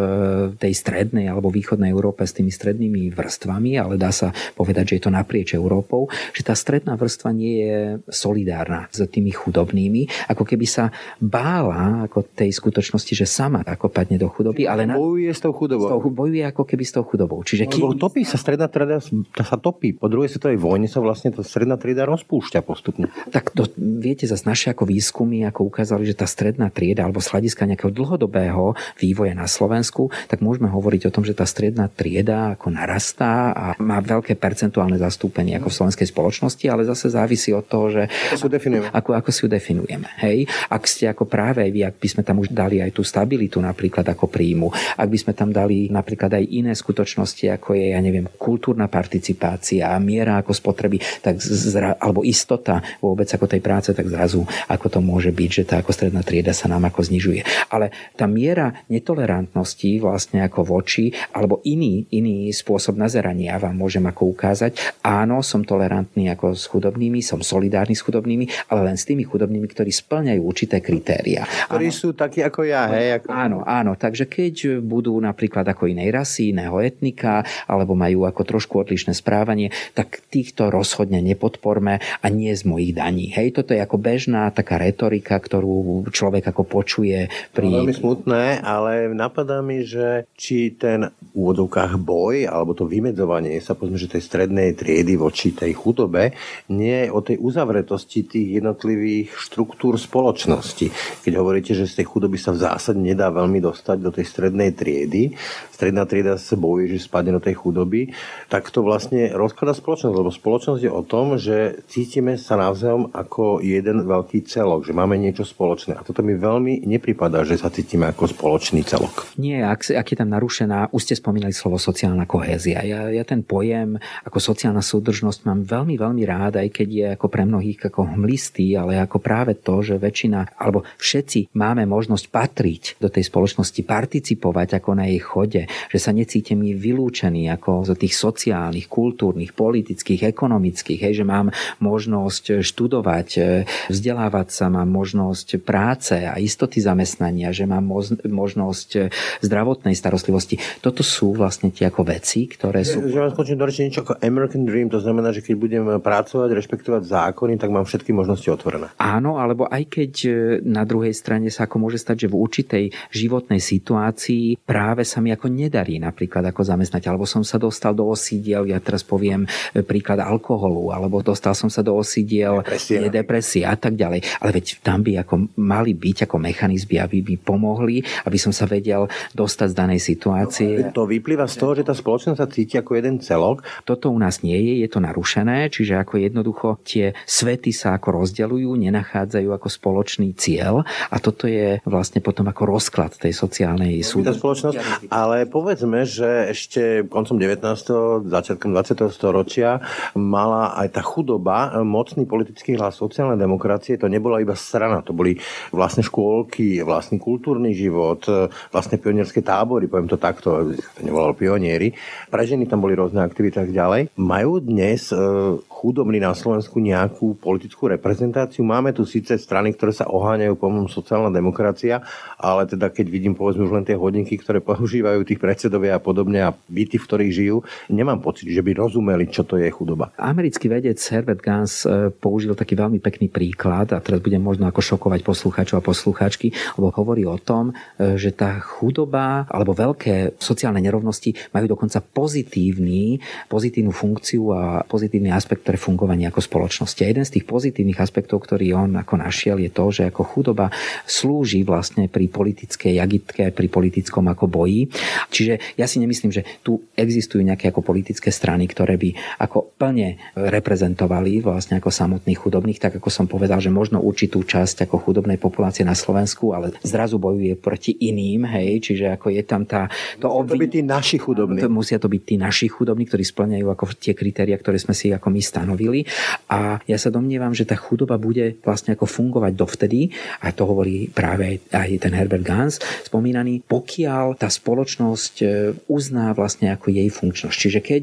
tej strednej alebo východnej Európe s tými strednými vrstvami, ale dá sa povedať, že je to naprieč Európou, že tá stredná vrstva nie je solidárna s tými chudobnými, ako keby sa bála ako tej skutočnosti, že sama ako padne do chudoby, ale
na... bojuje s tou chudobou. S tou,
bojuje ako keby s tou chudobou.
Čiže no, kým... topí sa stredná trieda, sa topí. Po druhej svetovej vojne sa vlastne tá stredná trieda rozpúšťa postupne.
Tak to, viete, zase naše ako výskumy ako ukázali, že tá stredná trieda alebo z hľadiska nejakého dlhodobého vývoja na Slovensku, tak môžeme hovoriť o tom, že tá stredná trieda ako narastá a má veľké percentuálne zastúpenie ako v slovenskej spoločnosti, ale zase závisí od toho, že
ako,
ako, ako si ju definujeme. Hej? Ak ste ako práve vy, ak by sme tam už dali aj tú stabilitu napríklad ako príjmu, ak by sme tam dali napríklad aj iné skutočnosti, ako je, ja neviem, kultúrna participácia, miera ako spotreby, tak zra, alebo istota vôbec ako tej práce, tak zrazu ako to môže byť, že tá ako stredná trieda sa nám ako znižuje. Ale tá miera netolerantnosti vlastne ako voči, alebo iný, iný spôsob nazerania vám môžem ako ukázať. Áno, som tolerantný ako s chudobnými, som solidárny s chudobnými, ale len s tými chudobnými, ktorí splňajú určité kritéria.
Ktorí áno. sú takí ako ja, hej? Ako...
Áno, áno. Takže keď budú napríklad ako inej rasy, iného etnika, alebo majú ako trošku odlišné správanie, tak týchto rozhodne absolútne nepodporme a nie z mojich daní. Hej, toto je ako bežná taká retorika, ktorú človek ako počuje pri...
No, veľmi smutné, ale napadá mi, že či ten v úvodovkách boj alebo to vymedzovanie sa povedzme, že tej strednej triedy voči tej chudobe nie je o tej uzavretosti tých jednotlivých štruktúr spoločnosti. Keď hovoríte, že z tej chudoby sa v zásade nedá veľmi dostať do tej strednej triedy, stredná trieda sa bojí, že spadne do tej chudoby, tak to vlastne rozklada spoločnosť, lebo spoločnosť je o tom, že cítime sa navzájom ako jeden veľký celok, že máme niečo spoločné. A toto mi veľmi nepripadá, že sa cítime ako spoločný celok.
Nie, ak, ak je tam narušená, už ste spomínali slovo sociálna kohézia. Ja, ja ten pojem ako sociálna súdržnosť mám veľmi, veľmi rád, aj keď je ako pre mnohých ako hmlistý, ale ako práve to, že väčšina, alebo všetci máme možnosť patriť do tej spoločnosti, participovať ako na jej chode, že sa necítim vylúčený ako z tých sociálnych, kultúrnych, politických, ekonomických všetkých, hej, že mám možnosť študovať, e, vzdelávať sa, mám možnosť práce a istoty zamestnania, že mám možnosť e, zdravotnej starostlivosti. Toto sú vlastne tie ako veci, ktoré sú...
Že vám skočím do reči niečo ako American Dream, to znamená, že keď budem pracovať, rešpektovať zákony, tak mám všetky možnosti otvorené.
Áno, alebo aj keď na druhej strane sa ako môže stať, že v určitej životnej situácii práve sa mi ako nedarí napríklad ako zamestnať, alebo som sa dostal do osídiel, ja teraz poviem príklad alkoholu, alebo dostal som sa do osidiel, depresia, depresia a tak ďalej. Ale veď tam by ako mali byť ako mechanizmy, aby by pomohli, aby som sa vedel dostať z danej situácie.
To vyplýva z toho, že tá spoločnosť sa cíti ako jeden celok.
Toto u nás nie je, je to narušené, čiže ako jednoducho tie svety sa ako rozdeľujú, nenachádzajú ako spoločný cieľ a toto je vlastne potom ako rozklad tej sociálnej súdy.
spoločnosť, ale povedzme, že ešte koncom 19. začiatkom 20. storočia mala aj tá chudoba, e, mocný politický hlas sociálnej demokracie, to nebola iba strana, to boli vlastne škôlky, vlastný kultúrny život, e, vlastne pionierské tábory, poviem to takto, to nevolalo pionieri. Pre ženy tam boli rôzne aktivity tak ďalej. Majú dnes e, chudobní na Slovensku nejakú politickú reprezentáciu? Máme tu síce strany, ktoré sa oháňajú pomom sociálna demokracia, ale teda keď vidím povedzme už len tie hodinky, ktoré používajú tých predsedovia a podobne a byty, v ktorých žijú, nemám pocit, že by rozumeli, čo to je chudoba.
Americký vedec Herbert Gans e, použil taký veľmi pekný príklad a teraz budem možno ako šokovať poslucháčov a poslucháčky, lebo hovorí o tom, e, že tá chudoba alebo veľké sociálne nerovnosti majú dokonca pozitívny, pozitívnu funkciu a pozitívny aspekt pre fungovanie ako spoločnosti. A jeden z tých pozitívnych aspektov, ktorý on ako našiel, je to, že ako chudoba slúži vlastne pri politickej agitke, pri politickom ako boji. Čiže ja si nemyslím, že tu existujú nejaké ako politické strany, ktoré by ako plne reprezentovali vlastne ako samotných chudobných, tak ako som povedal, že možno určitú časť ako chudobnej populácie na Slovensku, ale zrazu bojuje proti iným, hej, čiže ako je tam tá...
To, obvin... to byť tí naši chudobní.
Musia to byť tí naši chudobní, ktorí splňajú ako tie kritéria, ktoré sme si ako my stanovili. A ja sa domnievam, že tá chudoba bude vlastne ako fungovať dovtedy, a to hovorí práve aj ten Herbert Gans spomínaný, pokiaľ tá spoločnosť e, uzná vlastne ako jej funkčnosť. Čiže keď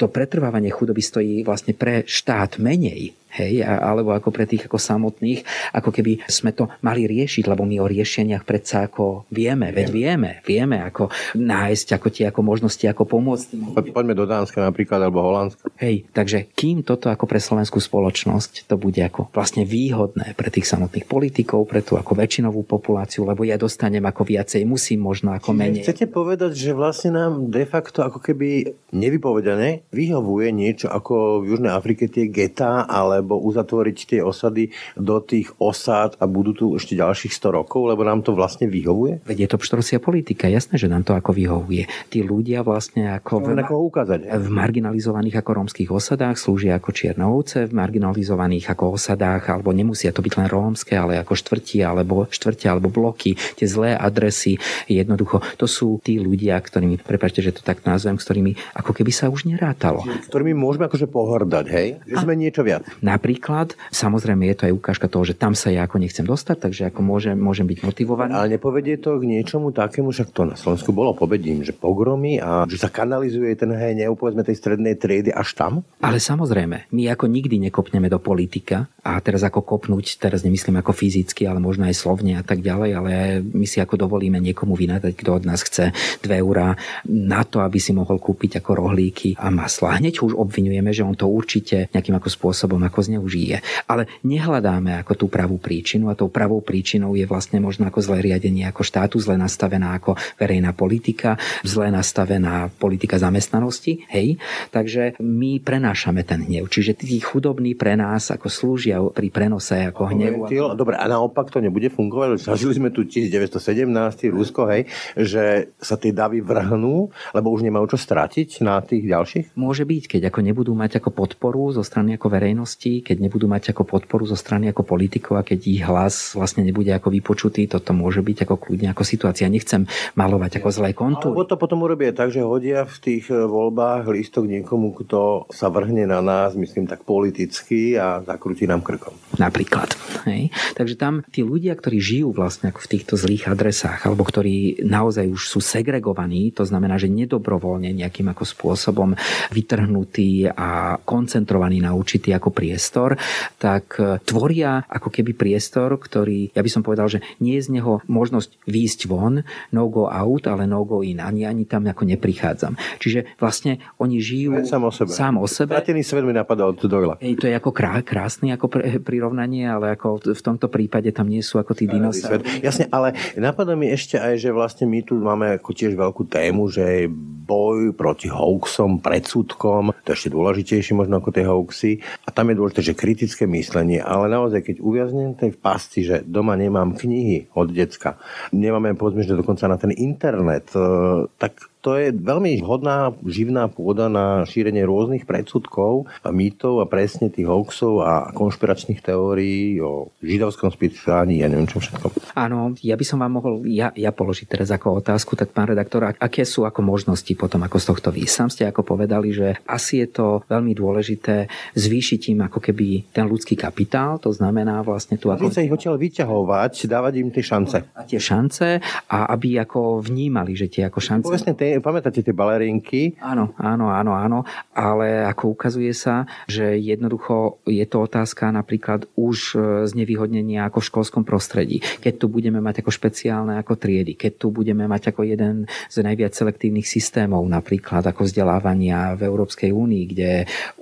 to pretrvávanie chudoby stojí vlastne pre štát menej, hej, alebo ako pre tých ako samotných, ako keby sme to mali riešiť, lebo my o riešeniach predsa ako vieme, veď vieme, vieme ako nájsť ako tie ako možnosti, ako pomôcť.
Poďme do Dánska napríklad, alebo Holandska.
Hej, takže kým toto ako pre slovenskú spoločnosť, to bude ako vlastne výhodné pre tých samotných politikov, pre tú ako väčšinovú populáciu, lebo ja dostanem ako viacej, musím možno ako menej.
Chcete povedať, že vlastne nám de facto ako keby nevypovedané vyhovuje niečo ako v Južnej Afrike tie geta, ale alebo uzatvoriť tie osady do tých osád a budú tu ešte ďalších 100 rokov, lebo nám to vlastne vyhovuje?
Veď je to pštrosia politika, jasné, že nám to ako vyhovuje. Tí ľudia vlastne ako
v, ukázať,
v marginalizovaných ako rómskych osadách slúžia ako čierne ovce, v marginalizovaných ako osadách, alebo nemusia to byť len rómske, ale ako štvrti, alebo štvrte, alebo bloky, tie zlé adresy, jednoducho, to sú tí ľudia, ktorými, prepáčte, že to tak nazvem, s ktorými ako keby sa už nerátalo.
Ktorými môžeme akože pohrdať, hej? Že sme niečo viac.
Napríklad, samozrejme je to aj ukážka toho, že tam sa ja ako nechcem dostať, takže ako môžem, môžem byť motivovaný.
Ale nepovedie to k niečomu takému, však to na Slovensku bolo, povedím, že pogromy a že sa kanalizuje ten hnev, povedzme, tej strednej triedy až tam?
Ale samozrejme, my ako nikdy nekopneme do politika a teraz ako kopnúť, teraz nemyslím ako fyzicky, ale možno aj slovne a tak ďalej, ale my si ako dovolíme niekomu vynadať, kto od nás chce 2 eurá na to, aby si mohol kúpiť ako rohlíky a maslo. A hneď už obvinujeme, že on to určite nejakým ako spôsobom ako zneužije. Ale nehľadáme ako tú pravú príčinu a tou pravou príčinou je vlastne možno ako zlé riadenie ako štátu, zle nastavená ako verejná politika, zle nastavená politika zamestnanosti. Hej? Takže my prenášame ten hnev. Čiže tí chudobní pre nás ako slúžia pri prenose ako hnevu.
Dobre, a naopak to nebude fungovať. Zažili sme tu 1917, Rusko, hej, že sa tie davy vrhnú, lebo už nemajú čo stratiť na tých ďalších?
Môže byť, keď ako nebudú mať ako podporu zo strany ako verejnosti, keď nebudú mať ako podporu zo strany ako politikov a keď ich hlas vlastne nebude ako vypočutý, toto môže byť ako kľudne ako situácia. Nechcem malovať ako zlé kontúry.
Alebo to potom urobia tak, že hodia v tých e, voľbách lístok niekomu, kto sa vrhne na nás, myslím tak politicky a zakrúti nám krkom.
Napríklad. Hej. Takže tam tí ľudia, ktorí žijú vlastne ako v týchto zlých adresách, alebo ktorí naozaj už sú segregovaní, to znamená, že nedobrovoľne nejakým ako spôsobom vytrhnutí a koncentrovaní na určitý ako priestor, tak e, tvoria ako keby priestor, ktorý, ja by som povedal, že nie je z neho možnosť výjsť von, no go out, ale no go in. Ani, ani tam ako neprichádzam. Čiže vlastne oni žijú
sám o sebe.
Sám o sebe.
Stratený svet mi napadal od Doyla.
Ej, to je ako krá, krásny ako prirovnanie, ale ako v tomto prípade tam nie sú ako tí dinosaury.
Jasne, ale napadá mi ešte aj, že vlastne my tu máme ako tiež veľkú tému, že boj proti hoaxom, predsudkom, to je ešte dôležitejšie možno ako tie hoaxy. A tam je dôležité že kritické myslenie, ale naozaj, keď uviaznem tej pasti, že doma nemám knihy od decka, nemáme povedzme, že dokonca na ten internet, e, tak to je veľmi hodná živná pôda na šírenie rôznych predsudkov a mýtov a presne tých hoaxov a konšpiračných teórií o židovskom spísaní, ja neviem čo všetko.
Áno, ja by som vám mohol ja, ja položiť teraz ako otázku, tak pán redaktor, aké sú ako možnosti potom ako z tohto vy? Sám ste ako povedali, že asi je to veľmi dôležité zvýšiť im ako keby ten ľudský kapitál, to znamená vlastne tu ako...
sa ich odtiaľ vyťahovať, dávať im tie šance.
A tie šance a aby ako vnímali, že tie ako šance...
Povedzme, tie pamätáte tie balerinky?
Áno, áno, áno, áno, ale ako ukazuje sa, že jednoducho je to otázka napríklad už e, znevýhodnenia ako v školskom prostredí. Keď tu budeme mať ako špeciálne ako triedy, keď tu budeme mať ako jeden z najviac selektívnych systémov napríklad ako vzdelávania v Európskej únii, kde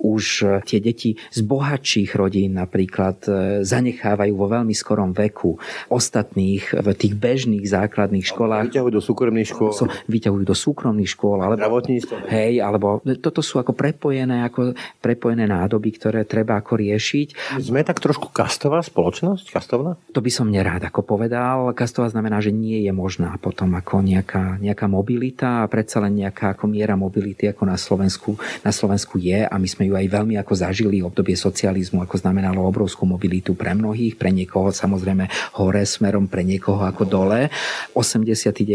už tie deti z bohatších rodín napríklad e, zanechávajú vo veľmi skorom veku ostatných v tých bežných základných školách.
Vyťahujú do súkromných škôl.
Vyťahujú do súkromných škôl. Alebo, hej, alebo toto sú ako prepojené, ako prepojené nádoby, ktoré treba ako riešiť.
Sme tak trošku kastová spoločnosť? Kastovná?
To by som nerád ako povedal. Kastová znamená, že nie je možná potom ako nejaká, nejaká mobilita a predsa len nejaká ako miera mobility ako na Slovensku, na Slovensku je a my sme ju aj veľmi ako zažili obdobie socializmu, ako znamenalo obrovskú mobilitu pre mnohých, pre niekoho samozrejme hore smerom, pre niekoho ako dole. 89.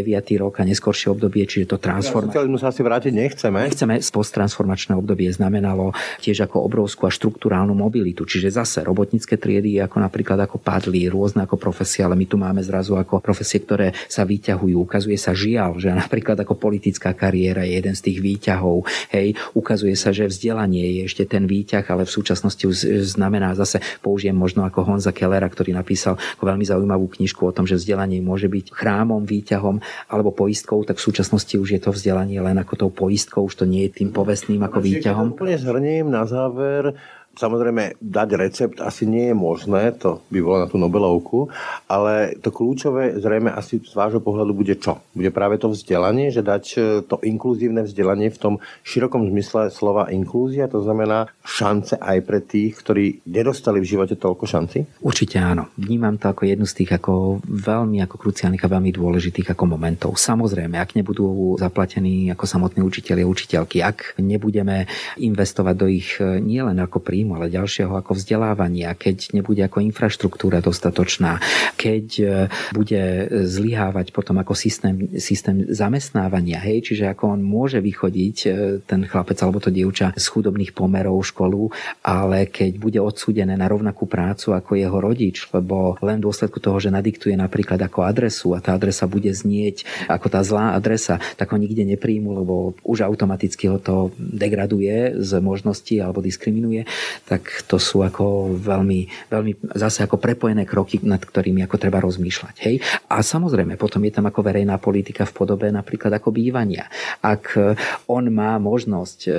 rok a neskôršie obdobie, čiže to transformačné.
Socializmu sa asi vrátiť nechceme.
Nechceme. Posttransformačné obdobie znamenalo tiež ako obrovskú a štruktúrálnu mobilitu. Čiže zase robotnícke triedy ako napríklad ako padli, rôzne ako profesie, ale my tu máme zrazu ako profesie, ktoré sa vyťahujú. Ukazuje sa žiaľ, že napríklad ako politická kariéra je jeden z tých výťahov. Hej, ukazuje sa, že vzdelanie je ešte ten výťah, ale v súčasnosti už znamená zase, použijem možno ako Honza Kellera, ktorý napísal ako veľmi zaujímavú knižku o tom, že vzdelanie môže byť chrámom, výťahom alebo poistkou, tak v súčasnosti už je to vzdelanie len ako tou poistkou, už to nie je tým povestným ako výťahom.
Úplne zhrniem na záver, Samozrejme, dať recept asi nie je možné, to by bolo na tú Nobelovku, ale to kľúčové zrejme asi z vášho pohľadu bude čo? Bude práve to vzdelanie, že dať e, to inkluzívne vzdelanie v tom širokom zmysle slova inklúzia, to znamená šance aj pre tých, ktorí nedostali v živote toľko šanci?
Určite áno. Vnímam to ako jednu z tých ako veľmi ako kruciálnych a veľmi dôležitých ako momentov. Samozrejme, ak nebudú zaplatení ako samotní učiteľi a učiteľky, ak nebudeme investovať do ich e, nielen ako prí príjmu, ale ďalšieho ako vzdelávania, keď nebude ako infraštruktúra dostatočná, keď e, bude zlyhávať potom ako systém, systém zamestnávania, hej, čiže ako on môže vychodiť e, ten chlapec alebo to dievča z chudobných pomerov školu, ale keď bude odsúdené na rovnakú prácu ako jeho rodič, lebo len v dôsledku toho, že nadiktuje napríklad ako adresu a tá adresa bude znieť ako tá zlá adresa, tak ho nikde nepríjmu, lebo už automaticky ho to degraduje z možnosti alebo diskriminuje, tak to sú ako veľmi, veľmi zase ako prepojené kroky, nad ktorými ako treba rozmýšľať. Hej? A samozrejme, potom je tam ako verejná politika v podobe napríklad ako bývania. Ak e, on má možnosť e,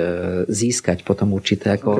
získať potom určité ako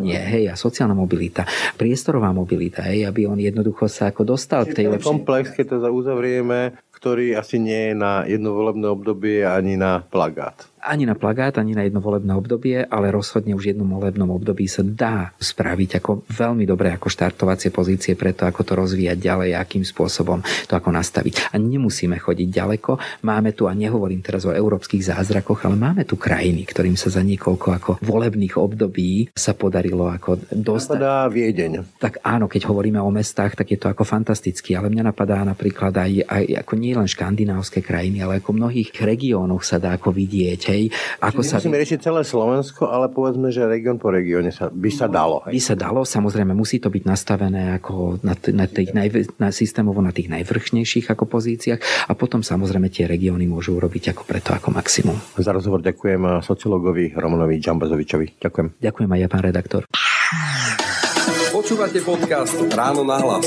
nie,
hej, a sociálna mobilita, priestorová mobilita, hej, aby on jednoducho sa ako dostal k tej lepšej...
komplex, keď to uzavrieme, ktorý asi nie je na jedno volebné obdobie ani na plagát
ani na plagát, ani na jedno volebné obdobie, ale rozhodne už jednom volebnom období sa dá spraviť ako veľmi dobré ako štartovacie pozície pre to, ako to rozvíjať ďalej, akým spôsobom to ako nastaviť. A nemusíme chodiť ďaleko. Máme tu, a nehovorím teraz o európskych zázrakoch, ale máme tu krajiny, ktorým sa za niekoľko ako volebných období sa podarilo ako dostať.
Napadá Viedeň.
Tak áno, keď hovoríme o mestách, tak je to ako fantasticky, ale mňa napadá napríklad aj, aj ako nie len škandinávské krajiny, ale ako v mnohých regiónoch sa dá ako vidieť, hej,
ako Čiže sa... Musíme riešiť celé Slovensko, ale povedzme, že región po regióne sa, by sa dalo.
Hej. By sa dalo, samozrejme musí to byť nastavené ako na, t- na, tých najv- na systémovo na tých najvrchnejších ako pozíciách a potom samozrejme tie regióny môžu urobiť ako preto ako maximum.
Za rozhovor ďakujem sociológovi Romanovi Džambazovičovi. Ďakujem.
Ďakujem aj ja, pán redaktor.
Počúvate podcast Ráno na hlas.